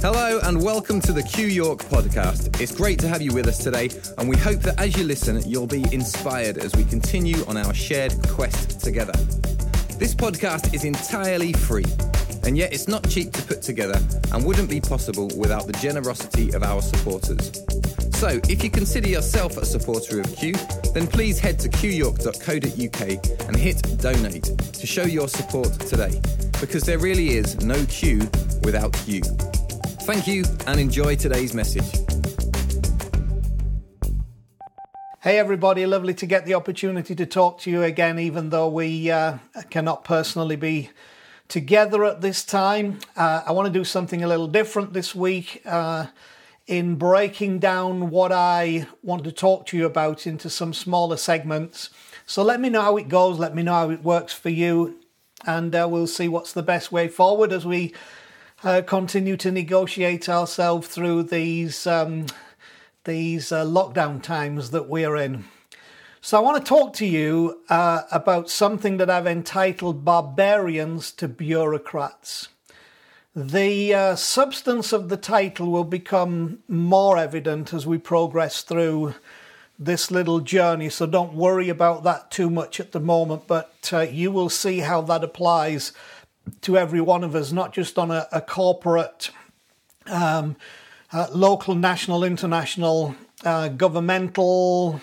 Hello and welcome to the Q York podcast. It's great to have you with us today, and we hope that as you listen, you'll be inspired as we continue on our shared quest together. This podcast is entirely free, and yet it's not cheap to put together and wouldn't be possible without the generosity of our supporters. So, if you consider yourself a supporter of Q, then please head to qyork.co.uk and hit donate to show your support today, because there really is no Q without you. Thank you and enjoy today's message. Hey, everybody, lovely to get the opportunity to talk to you again, even though we uh, cannot personally be together at this time. Uh, I want to do something a little different this week uh, in breaking down what I want to talk to you about into some smaller segments. So let me know how it goes, let me know how it works for you, and uh, we'll see what's the best way forward as we uh, continue to negotiate ourselves through these um, these uh, lockdown times that we're in. So I want to talk to you uh, about something that I've entitled "Barbarians to Bureaucrats." The uh, substance of the title will become more evident as we progress through this little journey, so don't worry about that too much at the moment, but uh, you will see how that applies to every one of us, not just on a, a corporate, um, uh, local, national, international, uh, governmental,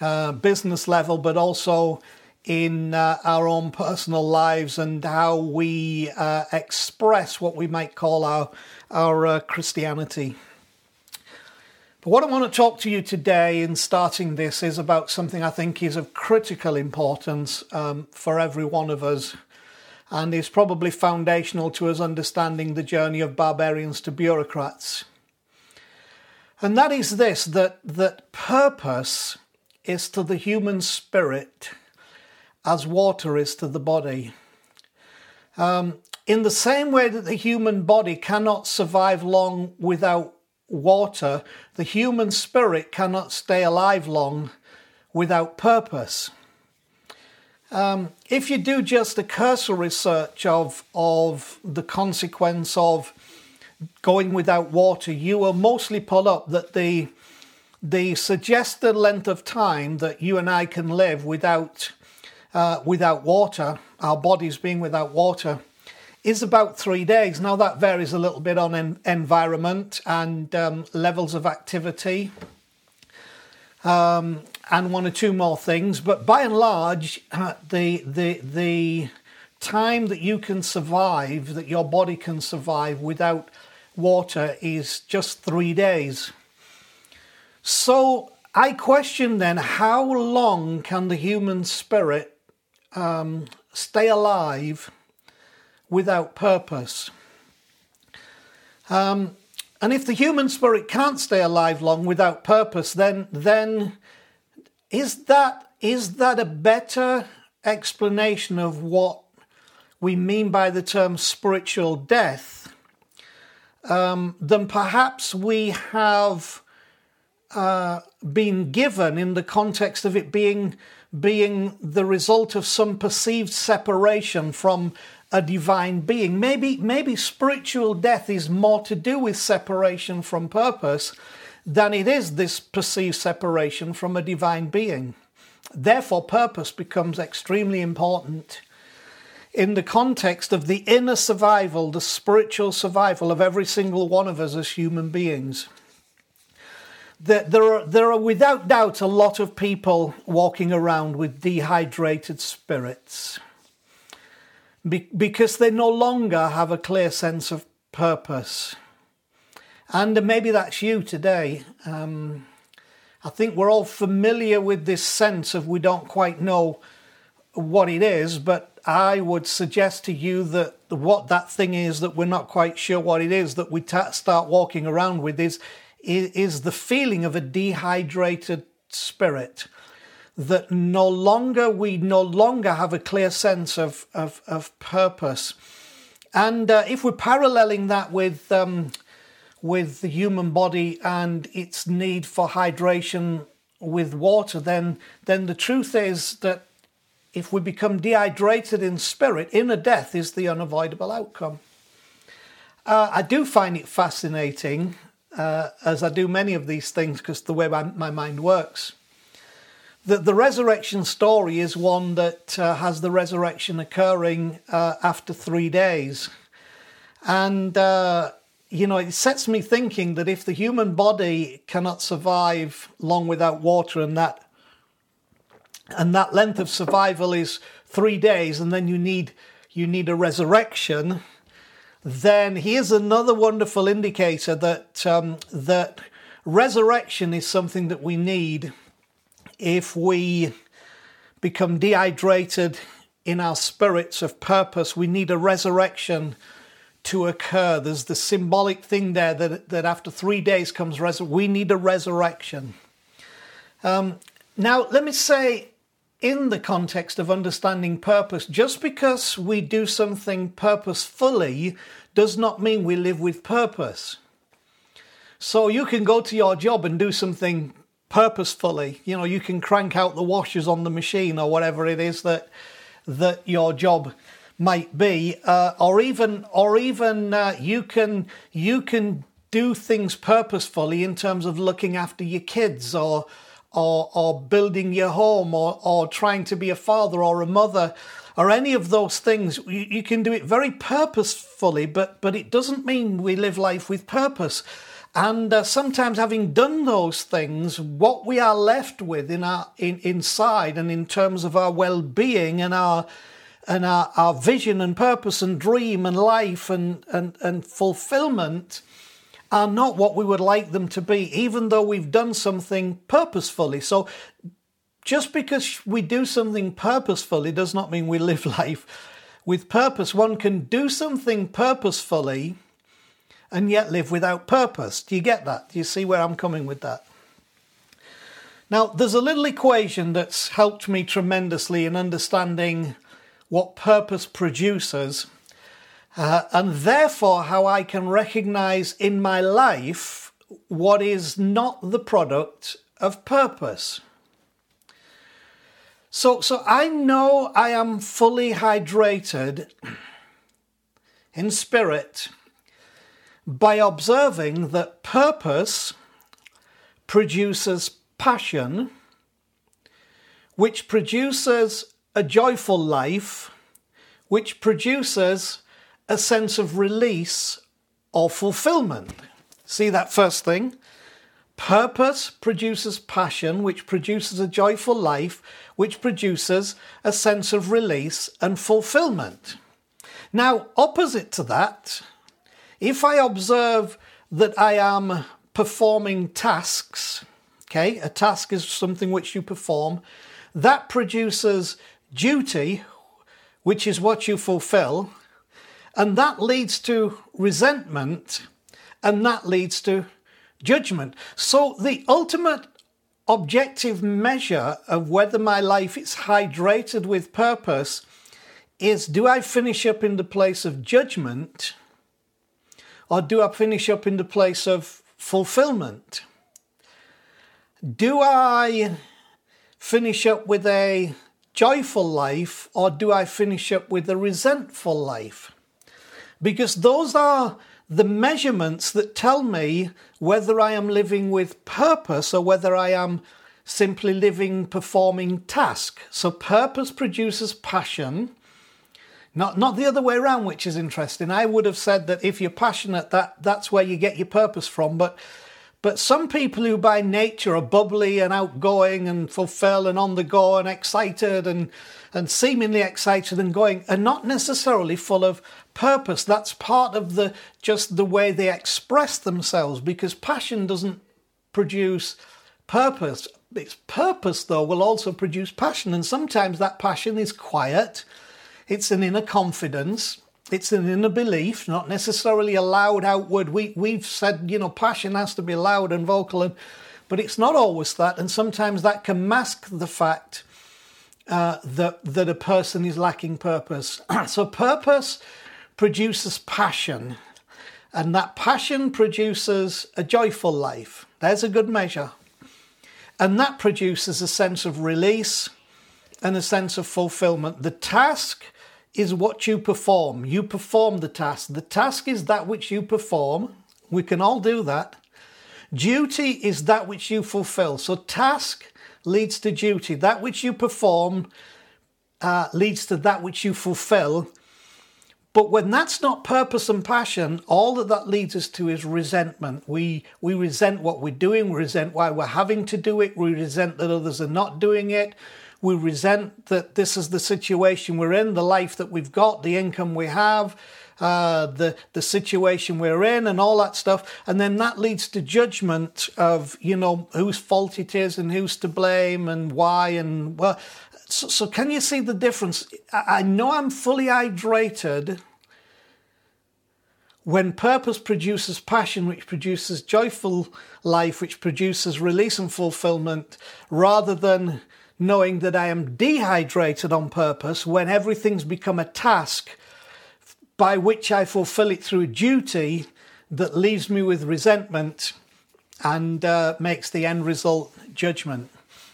uh, business level, but also in uh, our own personal lives and how we uh, express what we might call our our uh, Christianity. But what I want to talk to you today in starting this is about something I think is of critical importance um, for every one of us and is probably foundational to us understanding the journey of barbarians to bureaucrats. And that is this that, that purpose is to the human spirit as water is to the body. Um, in the same way that the human body cannot survive long without water, the human spirit cannot stay alive long without purpose. Um, if you do just a cursory search of of the consequence of going without water, you will mostly pull up that the the suggested length of time that you and I can live without uh, without water, our bodies being without water, is about three days. Now that varies a little bit on en- environment and um, levels of activity. Um, and one or two more things. But by and large, uh, the the the time that you can survive, that your body can survive without water, is just three days. So I question then, how long can the human spirit um, stay alive without purpose? Um, and if the human spirit can't stay alive long without purpose, then then is that is that a better explanation of what we mean by the term spiritual death um, than perhaps we have uh, been given in the context of it being being the result of some perceived separation from a divine being. Maybe maybe spiritual death is more to do with separation from purpose than it is this perceived separation from a divine being. Therefore, purpose becomes extremely important in the context of the inner survival, the spiritual survival of every single one of us as human beings. There are, there are without doubt a lot of people walking around with dehydrated spirits because they no longer have a clear sense of purpose. And maybe that's you today. Um, I think we're all familiar with this sense of we don't quite know what it is, but I would suggest to you that what that thing is that we're not quite sure what it is that we t- start walking around with is, is, is the feeling of a dehydrated spirit that no longer we no longer have a clear sense of of, of purpose and uh, if we're paralleling that with um, with the human body and its need for hydration with water, then then the truth is that if we become dehydrated in spirit, inner death is the unavoidable outcome. Uh, I do find it fascinating, uh, as I do many of these things because the way my, my, mind works, that the resurrection story is one that uh, has the resurrection occurring uh, after three days. And, uh, you know, it sets me thinking that if the human body cannot survive long without water and that and that length of survival is three days, and then you need you need a resurrection, then here's another wonderful indicator that um, that resurrection is something that we need if we become dehydrated in our spirits of purpose. We need a resurrection to occur. There's the symbolic thing there that that after three days comes res- we need a resurrection. Um, now, let me say in the context of understanding purpose, just because we do something purposefully does not mean we live with purpose. So you can go to your job and do something purposefully. You know, you can crank out the washers on the machine or whatever it is that that your job might be, uh, or even or even uh, you can you can do things purposefully in terms of looking after your kids or or, or building your home or, or trying to be a father or a mother or any of those things. You, you can do it very purposefully, but, but it doesn't mean we live life with purpose. And uh, sometimes, having done those things, what we are left with in our in, inside and in terms of our well-being and our and our, our vision and purpose and dream and life and, and, and fulfillment are not what we would like them to be, even though we've done something purposefully. So, just because we do something purposefully does not mean we live life with purpose. One can do something purposefully and yet live without purpose. Do you get that? Do you see where I'm coming with that? Now, there's a little equation that's helped me tremendously in understanding what purpose produces uh, and therefore how I can recognize in my life what is not the product of purpose. So, so I know I am fully hydrated in spirit by observing that purpose produces passion, which produces a joyful life, which produces a sense of release or fulfillment. See that first thing? Purpose produces passion, which produces a joyful life, which produces a sense of release and fulfillment. Now, opposite to that, if I observe that I am performing tasks, okay, a task is something which you perform, that produces duty, which is what you fulfill, and that leads to resentment and that leads to judgment. So the ultimate objective measure of whether my life is hydrated with purpose is do I finish up in the place of judgment or do I finish up in the place of fulfillment? Do I finish up with a joyful life or do I finish up with a resentful life? Because those are the measurements that tell me whether I am living with purpose or whether I am simply living performing task. So purpose produces passion. Not not the other way around, which is interesting. I would have said that if you're passionate, that that's where you get your purpose from. But but some people who by nature are bubbly and outgoing and fulfill and on the go and excited and and seemingly excited and going are not necessarily full of purpose. That's part of the just the way they express themselves because passion doesn't produce purpose. Its purpose, though, will also produce passion, and sometimes that passion is quiet. It's an inner confidence. It's an inner belief, not necessarily a loud outward. We we've said, you know, passion has to be loud and vocal, and but it's not always that, and sometimes that can mask the fact uh, that that a person is lacking purpose. so purpose produces passion, and that passion produces a joyful life. There's a good measure. And that produces a sense of release and a sense of fulfillment. The task is what you perform. You perform the task. The task is that which you perform. We can all do that. Duty is that which you fulfill. So task leads to duty. That which you perform uh, leads to that which you fulfill. But when that's not purpose and passion, all that that leads us to is resentment. We we resent what we're doing. We resent why we're having to do it. We resent that others are not doing it. We resent that this is the situation we're in, the life that we've got, the income we have, uh, the the situation we're in, and all that stuff. And then that leads to judgment of you know whose fault it is and who's to blame and why and well. So, so can you see the difference? I, I know I'm fully hydrated when purpose produces passion, which produces joyful life, which produces release and fulfillment, rather than knowing that I am dehydrated on purpose when everything's become a task by which I fulfill it through duty that leaves me with resentment and uh, makes the end result judgment.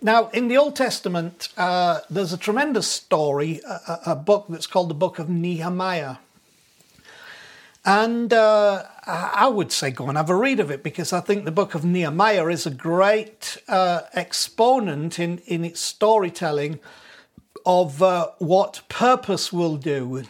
Now, in the Old Testament, uh, there's a tremendous story, a, a, book that's called the Book of Nehemiah. And uh, I would say go and have a read of it because I think the book of Nehemiah is a great uh, exponent in, in its storytelling of uh, what purpose will do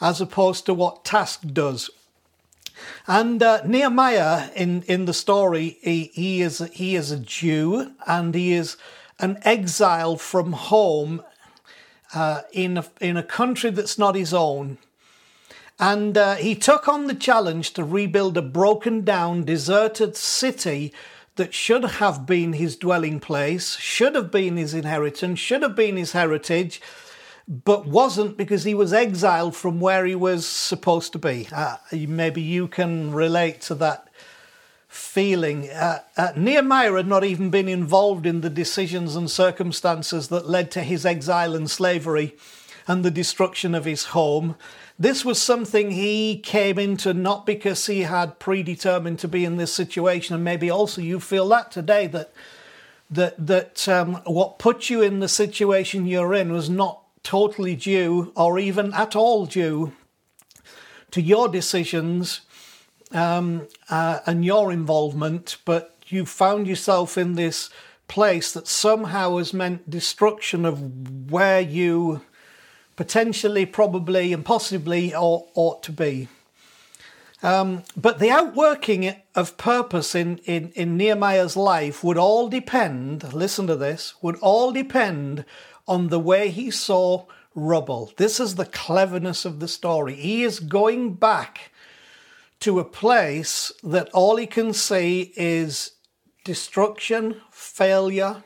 as opposed to what task does. And uh, Nehemiah in, in the story, he, he, is, he is a Jew and he is an exile from home uh, in, a, in a country that's not his own. And uh, he took on the challenge to rebuild a broken down, deserted city that should have been his dwelling place, should have been his inheritance, should have been his heritage, but wasn't because he was exiled from where he was supposed to be. Uh, maybe you can relate to that feeling. Uh, uh, Nehemiah had not even been involved in the decisions and circumstances that led to his exile and slavery and the destruction of his home. This was something he came into not because he had predetermined to be in this situation, and maybe also you feel that today that that that um, what put you in the situation you're in was not totally due or even at all due to your decisions um, uh, and your involvement, but you found yourself in this place that somehow has meant destruction of where you potentially, probably, and possibly ought, ought to be. Um, but the outworking of purpose in, in, in Nehemiah's life would all depend, listen to this, would all depend on the way he saw rubble. This is the cleverness of the story. He is going back to a place that all he can see is destruction, failure,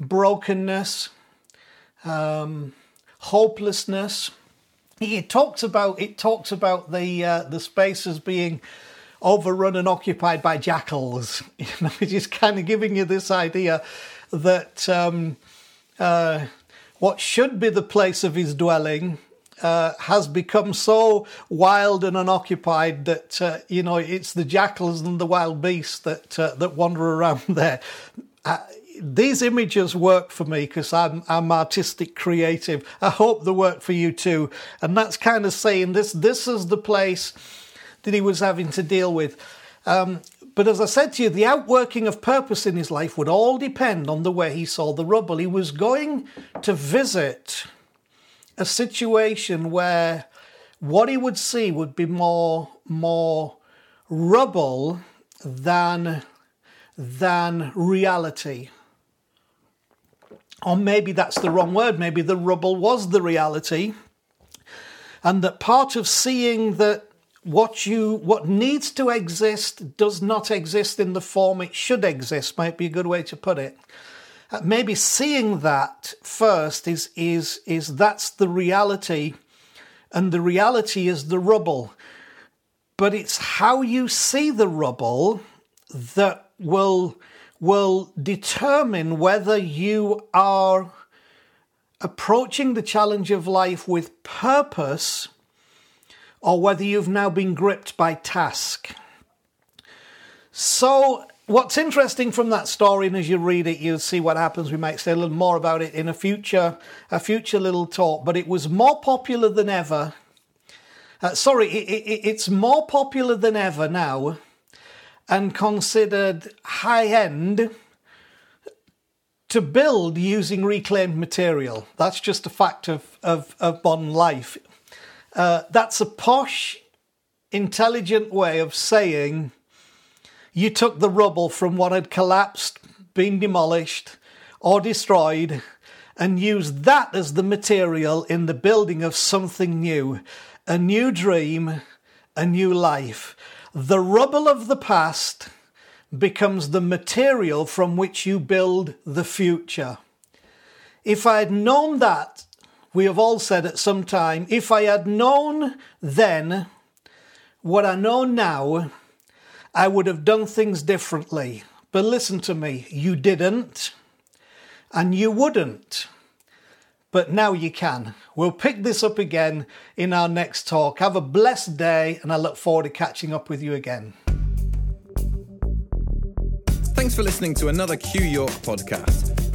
brokenness, um, hopelessness. It talks about it talks about the uh, the spaces being overrun and occupied by jackals. You know, it is kind of giving you this idea that um, uh, what should be the place of his dwelling uh, has become so wild and unoccupied that uh, you know it's the jackals and the wild beasts that uh, that wander around there. Uh, these images work for me because I'm I'm artistic creative. I hope they work for you too. And that's kind of saying this this is the place that he was having to deal with. Um, but as I said to you, the outworking of purpose in his life would all depend on the way he saw the rubble. He was going to visit a situation where what he would see would be more more rubble than than reality or maybe that's the wrong word, maybe the rubble was the reality. And that part of seeing that what you what needs to exist does not exist in the form it should exist might be a good way to put it. Uh, maybe seeing that first is is is that's the reality, and the reality is the rubble. But it's how you see the rubble that will will determine whether you are approaching the challenge of life with purpose or whether you've now been gripped by task. So, what's interesting from that story, and as you read it, you'll see what happens. We might say a little more about it in a future, a future little talk. But it was more popular than ever. Uh, sorry, it, it, it's more popular than ever now, and considered high end to build using reclaimed material. That's just a fact of of, of modern life. Uh, that's a posh, intelligent way of saying you took the rubble from what had collapsed, been demolished, or destroyed, and used that as the material in the building of something new a new dream, a new life. The rubble of the past becomes the material from which you build the future. If I had known that, we have all said at some time, if I had known then what I know now, I would have done things differently. But listen to me, you didn't, and you wouldn't. But now you can. We'll pick this up again in our next talk. Have a blessed day, and I look forward to catching up with you again. Thanks for listening to another Q York podcast.